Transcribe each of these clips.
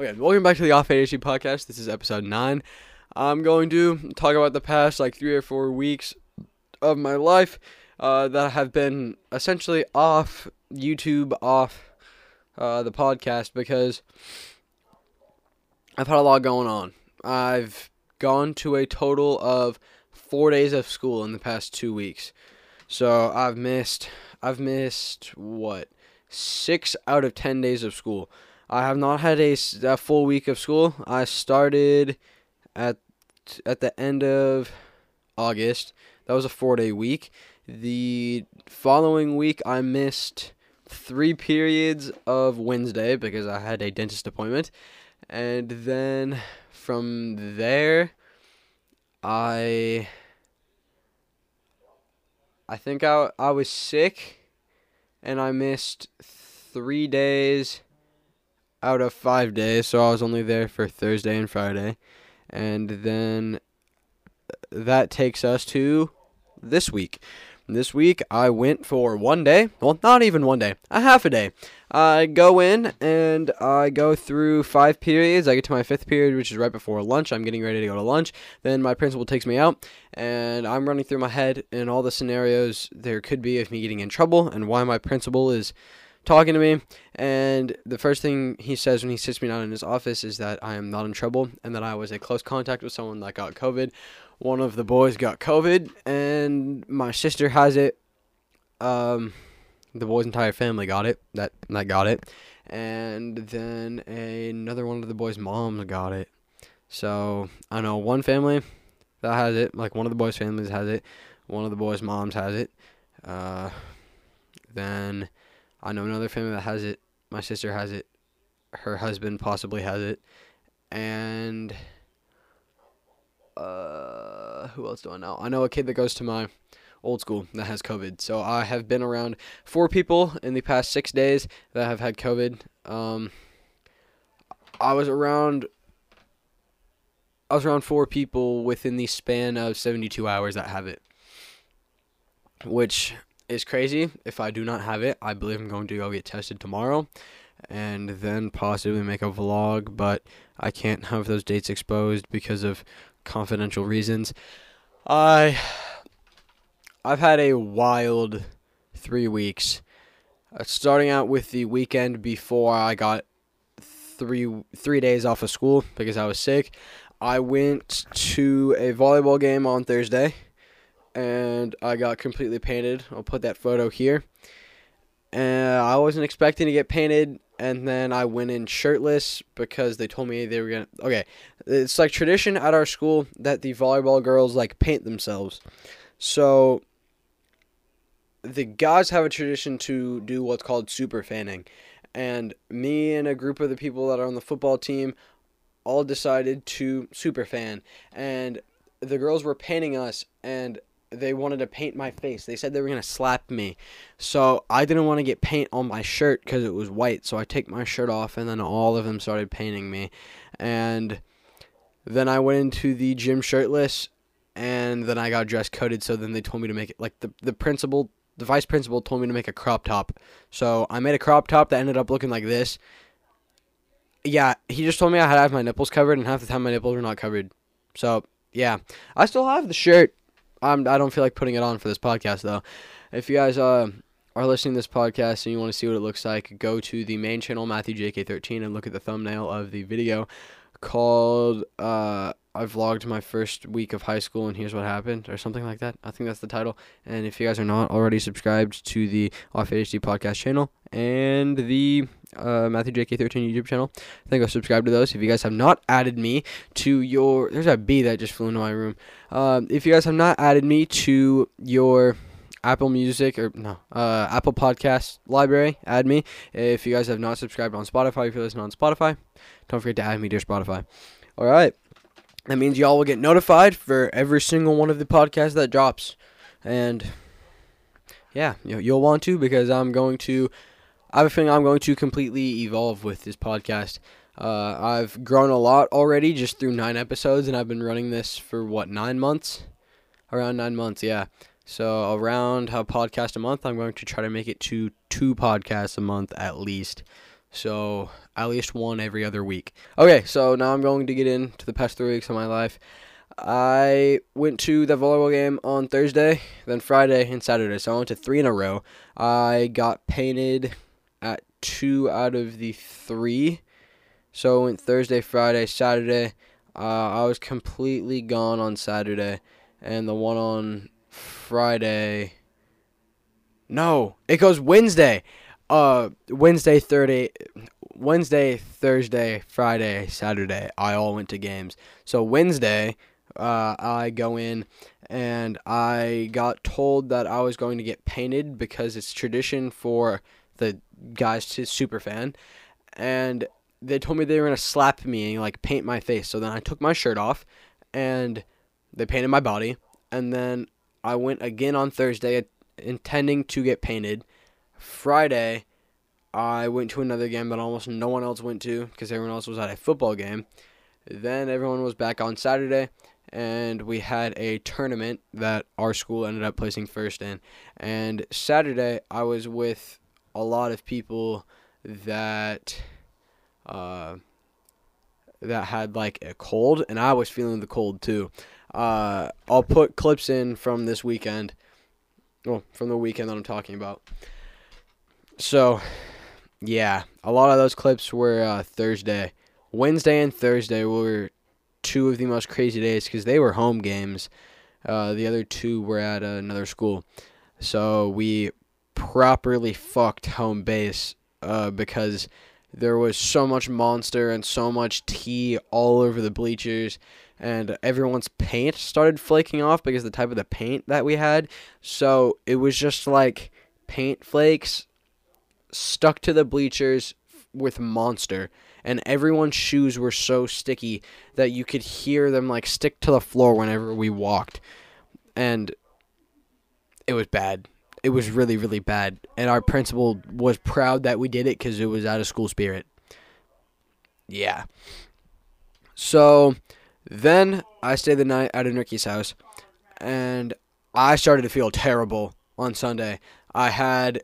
Okay, welcome back to the Off ADHD podcast. This is episode nine. I'm going to talk about the past like three or four weeks of my life uh, that have been essentially off YouTube, off uh, the podcast because I've had a lot going on. I've gone to a total of four days of school in the past two weeks, so I've missed. I've missed what six out of ten days of school. I have not had a, a full week of school. I started at at the end of August. That was a four day week. The following week, I missed three periods of Wednesday because I had a dentist appointment. And then from there, I. I think I, I was sick and I missed three days out of five days, so I was only there for Thursday and Friday. And then that takes us to this week. This week I went for one day. Well, not even one day, a half a day. I go in and I go through five periods. I get to my fifth period, which is right before lunch. I'm getting ready to go to lunch. Then my principal takes me out, and I'm running through my head in all the scenarios there could be of me getting in trouble and why my principal is talking to me. And the first thing he says when he sits me down in his office is that I am not in trouble and that I was a close contact with someone that got COVID. One of the boys got COVID, and my sister has it. Um, the boy's entire family got it. That that got it, and then another one of the boys' moms got it. So I know one family that has it. Like one of the boys' families has it. One of the boys' moms has it. Uh, then I know another family that has it. My sister has it. Her husband possibly has it, and uh, who else do I know? I know a kid that goes to my old school that has COVID. So I have been around four people in the past six days that have had COVID. Um, I was around. I was around four people within the span of 72 hours that have it, which is crazy. If I do not have it, I believe I'm going to go get tested tomorrow and then possibly make a vlog, but I can't have those dates exposed because of confidential reasons. I I've had a wild 3 weeks. Uh, starting out with the weekend before I got 3 3 days off of school because I was sick. I went to a volleyball game on Thursday and I got completely painted. I'll put that photo here. And I wasn't expecting to get painted and then I went in shirtless because they told me they were gonna. Okay, it's like tradition at our school that the volleyball girls like paint themselves. So the guys have a tradition to do what's called super fanning, and me and a group of the people that are on the football team all decided to super fan, and the girls were painting us, and they wanted to paint my face. They said they were going to slap me. So I didn't want to get paint on my shirt because it was white. So I take my shirt off, and then all of them started painting me. And then I went into the gym shirtless, and then I got dress coded. So then they told me to make it like the, the principal, the vice principal told me to make a crop top. So I made a crop top that ended up looking like this. Yeah, he just told me I had to have my nipples covered, and half the time my nipples were not covered. So yeah, I still have the shirt I'm I don't feel like putting it on for this podcast though. If you guys uh, are listening to this podcast and you want to see what it looks like, go to the main channel Matthew JK13 and look at the thumbnail of the video called uh, I vlogged my first week of high school and here's what happened or something like that. I think that's the title. And if you guys are not already subscribed to the Off ADHD podcast channel and the uh, Matthew JK13 YouTube channel, I think I'll subscribe to those. If you guys have not added me to your, there's a bee that just flew into my room. Um, if you guys have not added me to your Apple Music or no, uh, Apple Podcast library, add me. If you guys have not subscribed on Spotify, if you're listening on Spotify, don't forget to add me to Spotify. All right. That means y'all will get notified for every single one of the podcasts that drops. And yeah, you'll want to because I'm going to, I have a feeling I'm going to completely evolve with this podcast. Uh, I've grown a lot already just through nine episodes, and I've been running this for what, nine months? Around nine months, yeah. So around a podcast a month, I'm going to try to make it to two podcasts a month at least. So at least one every other week. Okay, so now I'm going to get into the past three weeks of my life. I went to the volleyball game on Thursday, then Friday, and Saturday. So I went to three in a row. I got painted two out of the three. So I went Thursday, Friday, Saturday. Uh, I was completely gone on Saturday, and the one on Friday. No, it goes Wednesday. Uh, Wednesday, Thursday, Wednesday, Thursday, Friday, Saturday. I all went to games. So Wednesday, uh, I go in and I got told that I was going to get painted because it's tradition for the guys super fan, and they told me they were gonna slap me and like paint my face. So then I took my shirt off, and they painted my body, and then I went again on Thursday intending to get painted. Friday, I went to another game that almost no one else went to because everyone else was at a football game. Then everyone was back on Saturday, and we had a tournament that our school ended up placing first in. And Saturday, I was with a lot of people that uh, that had like a cold, and I was feeling the cold too. Uh, I'll put clips in from this weekend, well, from the weekend that I'm talking about. So, yeah, a lot of those clips were uh, Thursday. Wednesday and Thursday were two of the most crazy days because they were home games. Uh, the other two were at another school. So we properly fucked home base uh, because there was so much monster and so much tea all over the bleachers and everyone's paint started flaking off because the type of the paint that we had. So it was just like paint flakes stuck to the bleachers with monster and everyone's shoes were so sticky that you could hear them like stick to the floor whenever we walked. And it was bad it was really really bad. And our principal was proud that we did it because it was out of school spirit. Yeah. So then i stayed the night at enrique's house and i started to feel terrible on sunday. I had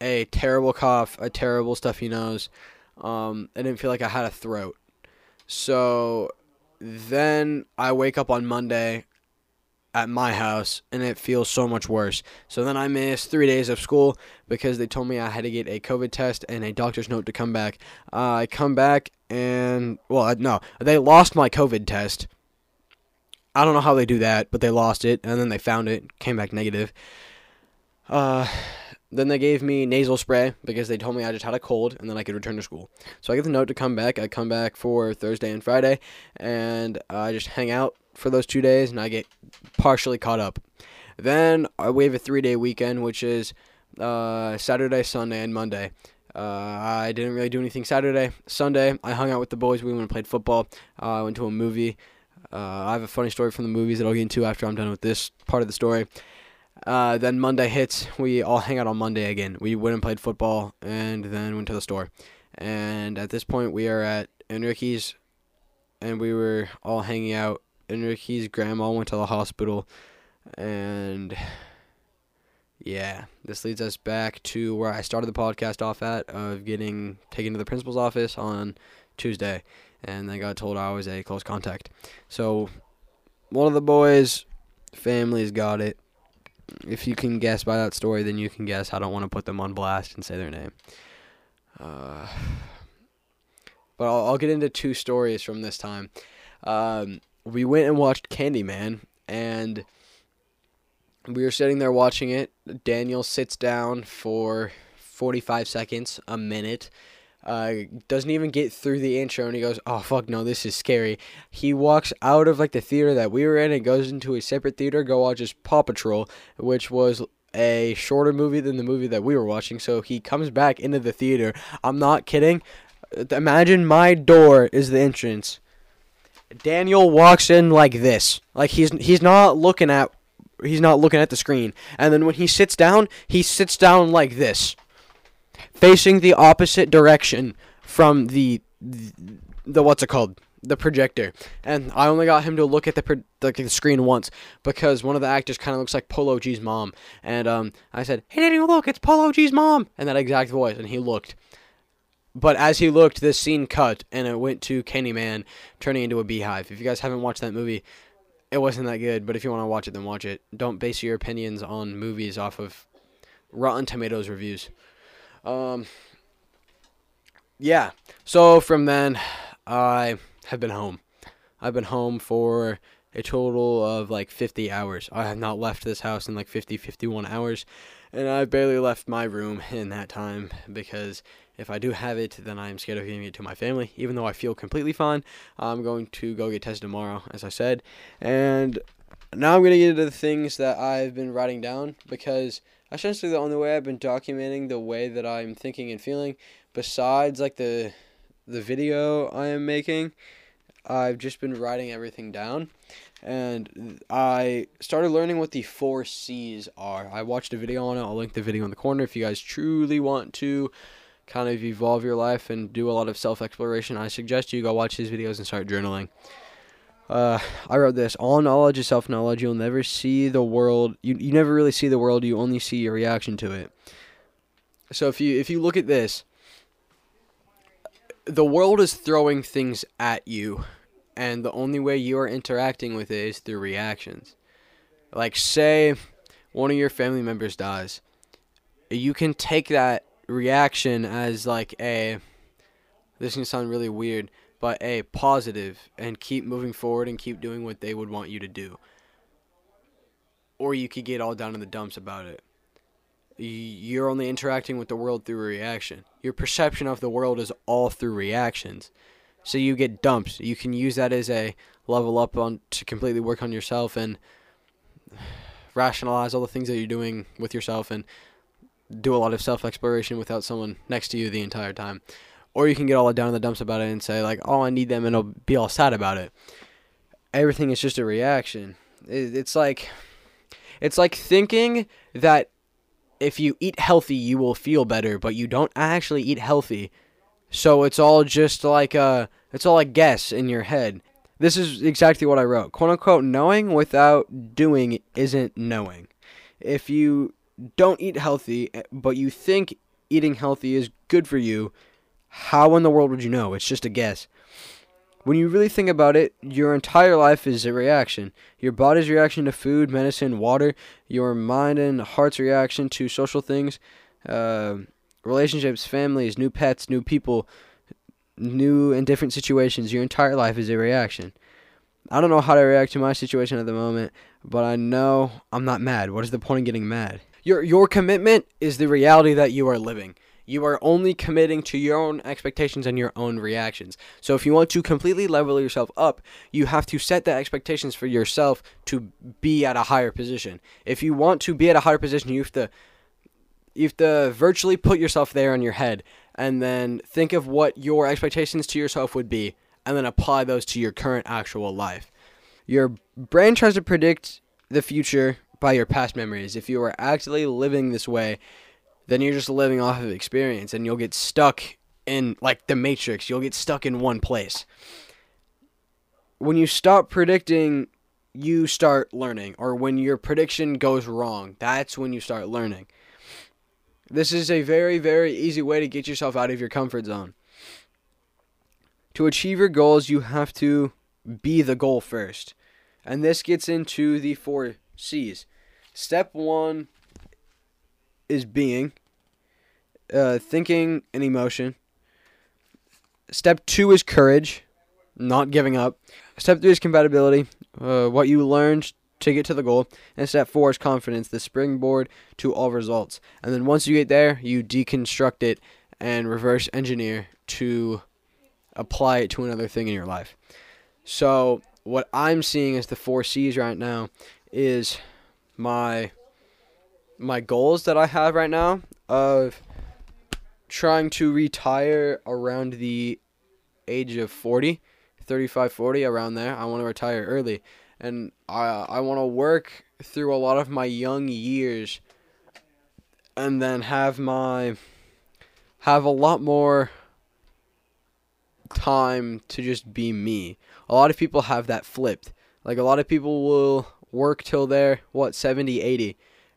a terrible cough a terrible stuffy nose um, i didn't feel like i had a throat. So then i wake up on monday at my house and it feels so much worse. So then I missed three days of school because they told me I had to get a COVID test and a doctor's note to come back. Uh, I come back and, well, no, they lost my COVID test. I don't know how they do that, but they lost it and then they found it, came back negative. Uh, then they gave me nasal spray because they told me I just had a cold and then I could return to school. So I get the note to come back. I come back for Thursday and Friday and I just hang out for those two days and I get partially caught up. Then uh, we have a three day weekend, which is uh, Saturday, Sunday, and Monday. Uh, I didn't really do anything Saturday. Sunday, I hung out with the boys. We went and played football. Uh, I went to a movie. Uh, I have a funny story from the movies that I'll get into after I'm done with this part of the story. Then Monday hits. We all hang out on Monday again. We went and played football and then went to the store. And at this point, we are at Enrique's and we were all hanging out Enrique's grandma went to the hospital, and yeah, this leads us back to where I started the podcast off at of getting taken to the principal's office on Tuesday, and then got told I was a close contact. So one of the boys' families got it. If you can guess by that story, then you can guess. I don't want to put them on blast and say their name. Uh, but I'll, I'll, get into two stories from this time. Um, we went and watched Candyman, and we were sitting there watching it. Daniel sits down for 45 seconds, a minute. Uh, doesn't even get through the intro and he goes, Oh fuck no, this is scary. He walks out of like the theater that we were in and goes into a separate theater, go watches Paw Patrol, which was a shorter movie than the movie that we were watching. So he comes back into the theater. I'm not kidding. Imagine my door is the entrance Daniel walks in like this. Like he's he's not looking at he's not looking at the screen. And then when he sits down, he sits down like this. Facing the opposite direction from the the, the what's it called? The projector. And I only got him to look at the pro- the, the screen once because one of the actors kind of looks like Polo G's mom. And um I said, "Hey Daniel, look, it's Polo G's mom." And that exact voice and he looked. But as he looked, this scene cut and it went to Candyman turning into a beehive. If you guys haven't watched that movie, it wasn't that good. But if you want to watch it, then watch it. Don't base your opinions on movies off of Rotten Tomatoes reviews. Um, yeah. So from then, I have been home. I've been home for a total of like 50 hours. I have not left this house in like 50, 51 hours. And I barely left my room in that time because if I do have it, then I'm scared of giving it to my family. Even though I feel completely fine, I'm going to go get tested tomorrow, as I said. And now I'm going to get into the things that I've been writing down because essentially the only way I've been documenting the way that I'm thinking and feeling, besides like the the video I am making, I've just been writing everything down. And I started learning what the four C's are. I watched a video on it. I'll link the video in the corner if you guys truly want to kind of evolve your life and do a lot of self exploration, I suggest you go watch these videos and start journaling. Uh, I wrote this all knowledge is self knowledge. You'll never see the world. You, you never really see the world. You only see your reaction to it. So if you if you look at this, the world is throwing things at you, and the only way you are interacting with it is through reactions. Like say, one of your family members dies, you can take that reaction as like a this can sound really weird, but a positive and keep moving forward and keep doing what they would want you to do. Or you could get all down in the dumps about it. You're only interacting with the world through a reaction. Your perception of the world is all through reactions. So you get dumped. You can use that as a level up on to completely work on yourself and rationalize all the things that you're doing with yourself and do a lot of self exploration without someone next to you the entire time. Or you can get all down in the dumps about it and say like, "Oh, I need them," and I'll be all sad about it. Everything is just a reaction. It's like, it's like thinking that if you eat healthy, you will feel better, but you don't actually eat healthy. So it's all just like a, it's all a guess in your head. This is exactly what I wrote. "Quote unquote," knowing without doing isn't knowing. If you don't eat healthy, but you think eating healthy is good for you, how in the world would you know? It's just a guess. When you really think about it, your entire life is a reaction. Your body's reaction to food, medicine, water, your mind and heart's reaction to social things, uh, relationships, families, new pets, new people, new and different situations. Your entire life is a reaction. I don't know how to react to my situation at the moment, but I know I'm not mad. What is the point of getting mad? Your your commitment is the reality that you are living. You are only committing to your own expectations and your own reactions. So if you want to completely level yourself up, you have to set the expectations for yourself to be at a higher position. If you want to be at a higher position, you have to you have to virtually put yourself there in your head and then think of what your expectations to yourself would be and then apply those to your current actual life. Your brain tries to predict the future by your past memories. If you are actually living this way, then you're just living off of experience and you'll get stuck in like the matrix. You'll get stuck in one place. When you stop predicting, you start learning or when your prediction goes wrong, that's when you start learning. This is a very very easy way to get yourself out of your comfort zone. To achieve your goals, you have to be the goal first. And this gets into the four C's. Step one is being, uh, thinking and emotion. Step two is courage, not giving up. Step three is compatibility, uh, what you learned to get to the goal. And step four is confidence, the springboard to all results. And then once you get there, you deconstruct it and reverse engineer to apply it to another thing in your life. So, what I'm seeing as the four C's right now is my my goals that I have right now of trying to retire around the age of 40, 35, 40 around there. I want to retire early and I I want to work through a lot of my young years and then have my have a lot more time to just be me. A lot of people have that flipped. Like a lot of people will work till they're what 70 80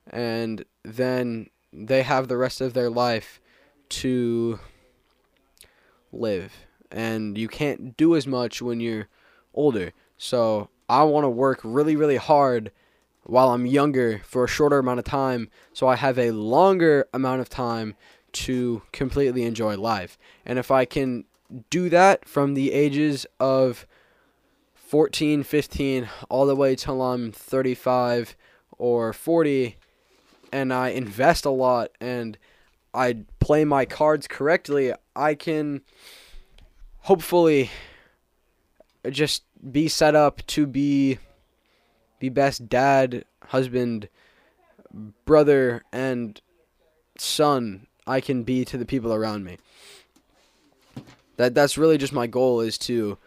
and then they have the rest of their life to live, and you can't do as much when you're older. So I want to work really, really hard while I'm younger for a shorter amount of time so I have a longer amount of time to completely enjoy life. And if I can do that from the ages of 14, 15, all the way till I'm 35 or 40, and I invest a lot and I play my cards correctly, I can hopefully just be set up to be the best dad, husband, brother, and son I can be to the people around me. That that's really just my goal is to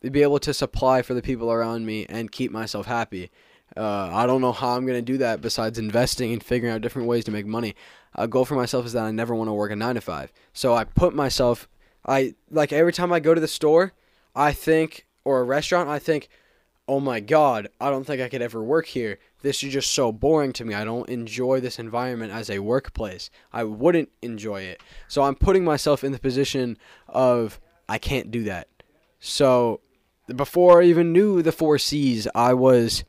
be able to supply for the people around me and keep myself happy. Uh, I don't know how I'm gonna do that besides investing and figuring out different ways to make money. A goal for myself is that I never want to work a nine to five. So I put myself, I like every time I go to the store, I think or a restaurant, I think, oh my god, I don't think I could ever work here. This is just so boring to me. I don't enjoy this environment as a workplace. I wouldn't enjoy it. So I'm putting myself in the position of I can't do that. So before I even knew the 4 Cs, I was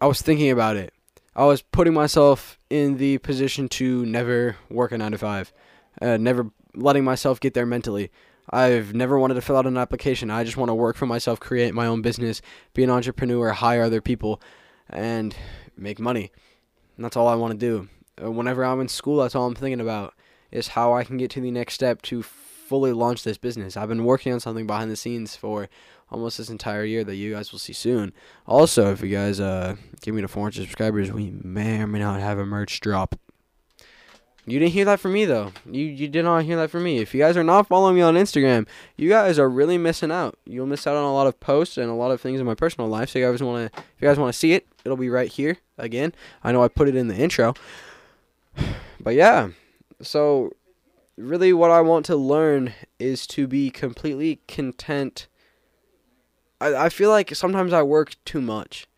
I was thinking about it. I was putting myself in the position to never work a 9 to 5. Uh, never letting myself get there mentally. I've never wanted to fill out an application. I just want to work for myself, create my own business, be an entrepreneur, hire other people, and make money. And that's all I want to do. Uh, whenever I'm in school, that's all I'm thinking about is how I can get to the next step to fully launch this business. I've been working on something behind the scenes for almost this entire year that you guys will see soon. Also, if you guys uh, give me the 400 subscribers, we may or may not have a merch drop. You didn't hear that from me though. You you did not hear that from me. If you guys are not following me on Instagram, you guys are really missing out. You'll miss out on a lot of posts and a lot of things in my personal life. So you guys want to, if you guys want to see it, it'll be right here again. I know I put it in the intro, but yeah. So really, what I want to learn is to be completely content. I I feel like sometimes I work too much,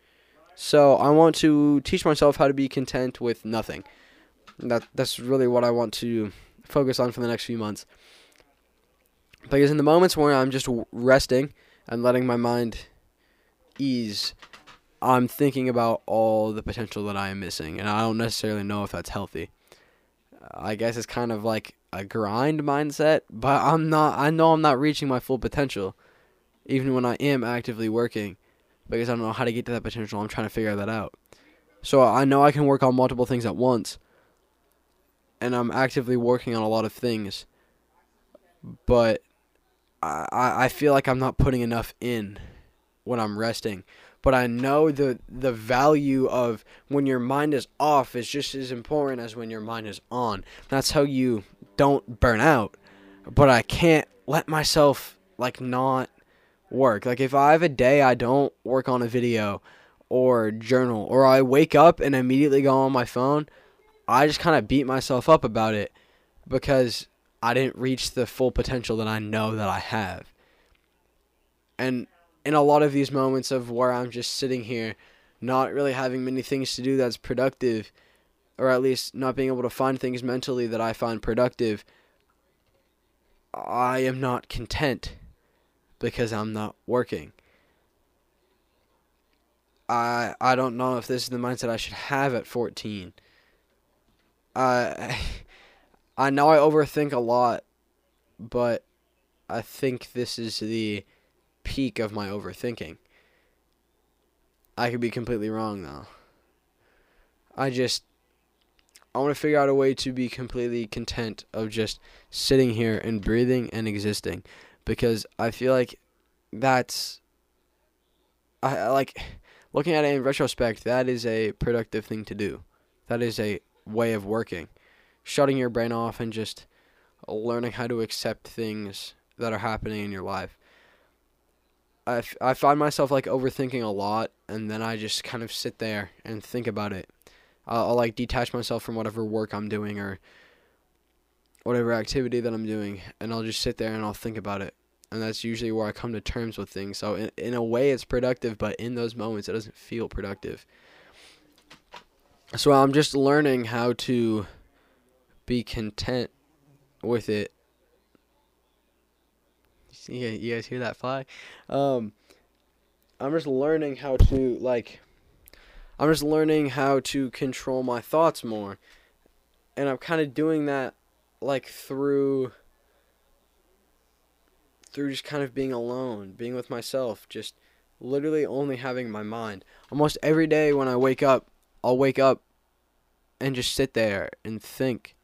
so I want to teach myself how to be content with nothing. That that's really what I want to focus on for the next few months. Because in the moments where I'm just resting and letting my mind ease, I'm thinking about all the potential that I am missing, and I don't necessarily know if that's healthy. I guess it's kind of like a grind mindset, but I'm not. I know I'm not reaching my full potential, even when I am actively working, because I don't know how to get to that potential. I'm trying to figure that out. So I know I can work on multiple things at once, and I'm actively working on a lot of things. But I I feel like I'm not putting enough in when I'm resting. But I know the the value of when your mind is off is just as important as when your mind is on. That's how you don't burn out. But I can't let myself like not work. Like if I have a day I don't work on a video or journal or I wake up and immediately go on my phone, I just kind of beat myself up about it because I didn't reach the full potential that I know that I have. And in a lot of these moments of where I'm just sitting here, not really having many things to do that's productive, or at least not being able to find things mentally that I find productive, I am not content because I'm not working. I I don't know if this is the mindset I should have at 14 Uh, I I know I overthink a lot, but I think this is the peak of my overthinking. I could be completely wrong though. I just I want to figure out a way to be completely content of just sitting here and breathing and existing because I feel like that's I like looking at it in retrospect that is a productive thing to do. That is a way of working. Shutting your brain off and just learning how to accept things that are happening in your life. I, f- I find myself like overthinking a lot and then I just kind of sit there and think about it. I'll, I'll like detach myself from whatever work I'm doing or whatever activity that I'm doing and I'll just sit there and I'll think about it. And that's usually where I come to terms with things. So in, in a way it's productive, but in those moments it doesn't feel productive. So I'm just learning how to be content with it You guys, you guys hear that fly? Um, I'm just learning how to like. I'm just learning how to control my thoughts more, and I'm kind of doing that, like through. Through just kind of being alone, being with myself, just literally only having my mind. Almost every day when I wake up, I'll wake up and just sit there and think.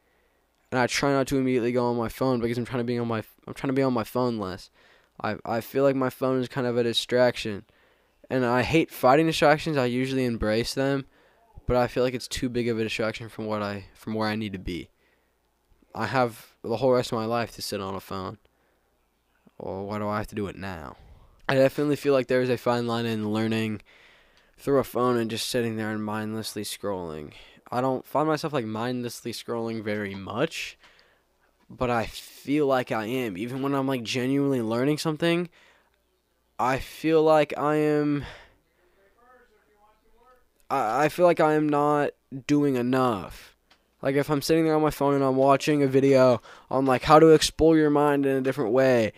And I try not to immediately go on my phone because I'm trying to be on my I'm trying to be on my phone less. I I feel like my phone is kind of a distraction. And I hate fighting distractions. I usually embrace them, but I feel like it's too big of a distraction from what I from where I need to be. I have the whole rest of my life to sit on a phone. Or why do I have to do it now? I definitely feel like there is a fine line in learning through a phone and just sitting there and mindlessly scrolling. I don't find myself like mindlessly scrolling very much, but I feel like I am. Even when I'm like genuinely learning something, I feel like I am. I, feel like I am not doing enough. Like if I'm sitting there on my phone and I'm watching a video on like how to explore your mind in a different way,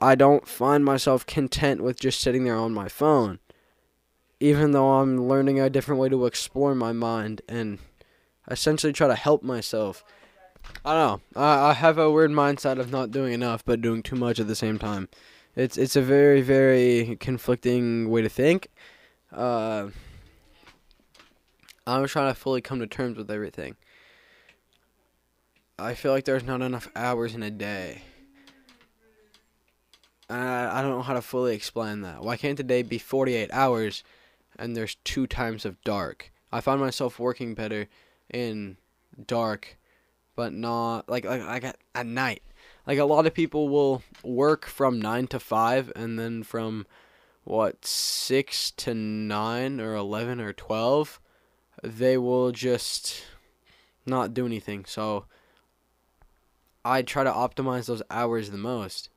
I don't find myself content with just sitting there on my phone. Even though I'm learning a different way to explore my mind and essentially try to help myself. I don't know. I, I have a weird mindset of not doing enough but doing too much at the same time. It's it's a very very conflicting way to think. Uh, I'm trying to fully come to terms with everything. I feel like there's not enough hours in a day. I, I don't know how to fully explain that. Why can't the day be 48 hours and there's two times of dark? I find myself working better in dark, but not like like, like at, at night. Like a lot of people will work from 9 to 5 and then from what 6 to 9 or 11 or 12 they will just not do anything. So I try to optimize those hours the most.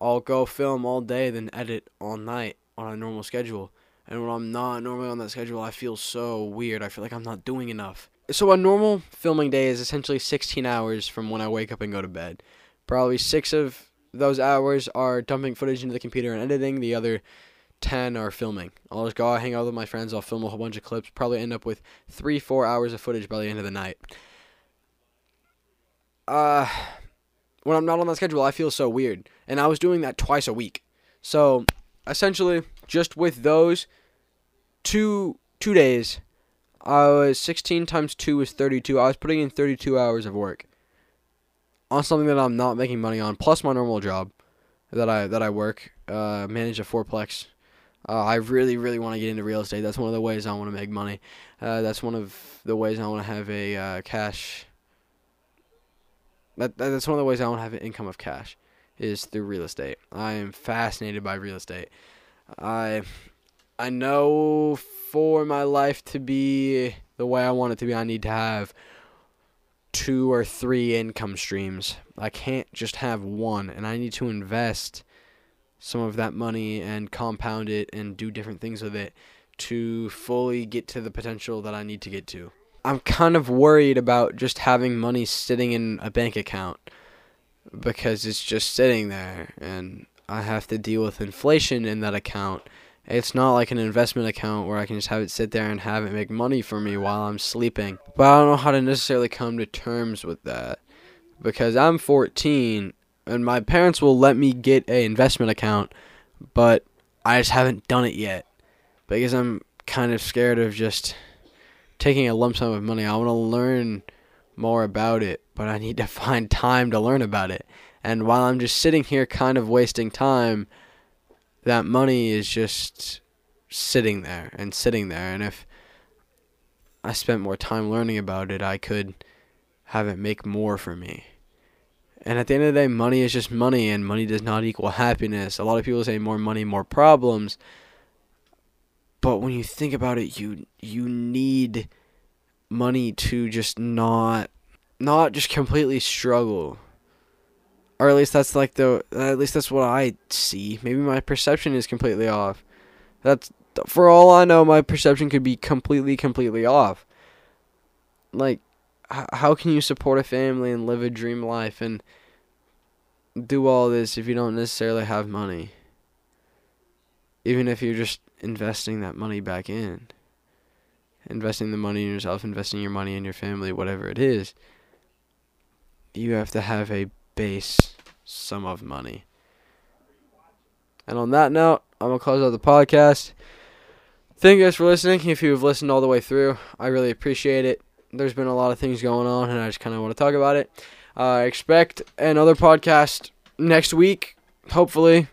I'll go film all day, then edit all night on a normal schedule. And when I'm not normally on that schedule, I feel so weird. I feel like I'm not doing enough. So a normal filming day is essentially 16 hours from when I wake up and go to bed. Probably six of those hours are dumping footage into the computer and editing. The other 10 are filming. I'll just go hang out with my friends. I'll film a whole bunch of clips. Probably end up with three, four hours of footage by the end of the night. Uh, when I'm not on that schedule, I feel so weird. And I was doing that twice a week. So essentially, just with those two two days, I was 16 times 2 is 32. I was putting in 32 hours of work on something that I'm not making money on, plus my normal job that I that I work, uh, manage a fourplex. Uh, I really, really want to get into real estate. That's one of the ways I want to make money. Uh, that's one of the ways I want to have a uh, cash that, that's one of the ways I want to have an income of cash is through real estate. I am fascinated by real estate. I I know for my life to be the way I want it to be, I need to have two or three income streams. I can't just have one, and I need to invest some of that money and compound it and do different things with it to fully get to the potential that I need to get to. I'm kind of worried about just having money sitting in a bank account because it's just sitting there and I have to deal with inflation in that account. It's not like an investment account where I can just have it sit there and have it make money for me while I'm sleeping. But I don't know how to necessarily come to terms with that because I'm 14 and my parents will let me get an investment account, but I just haven't done it yet because I'm kind of scared of just taking a lump sum of money. I want to learn more about it, but I need to find time to learn about it. And while I'm just sitting here kind of wasting time, that money is just sitting there and sitting there. And if I spent more time learning about it, I could have it make more for me. And at the end of the day, money is just money, and money does not equal happiness. A lot of people say more money, more problems. But when you think about it, you you need money to just not not just completely struggle. Or at least that's like the uh, at least that's what I see. Maybe my perception is completely off. That's for all I know my perception could be completely completely off. Like how can you support a family and live a dream life and do all this if you don't necessarily have money. Even if you're just investing that money back in. Investing the money in yourself, investing your money in your family, whatever it is. You have to have a base sum of money. And on that note, I'm going to close out the podcast. Thank you guys for listening. If you've listened all the way through, I really appreciate it. There's been a lot of things going on, and I just kind of want to talk about it. Uh, expect another podcast next week, hopefully.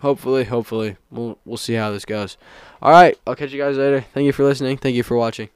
Hopefully, hopefully. We'll, we'll see how this goes. All right, I'll catch you guys later. Thank you for listening. Thank you for watching.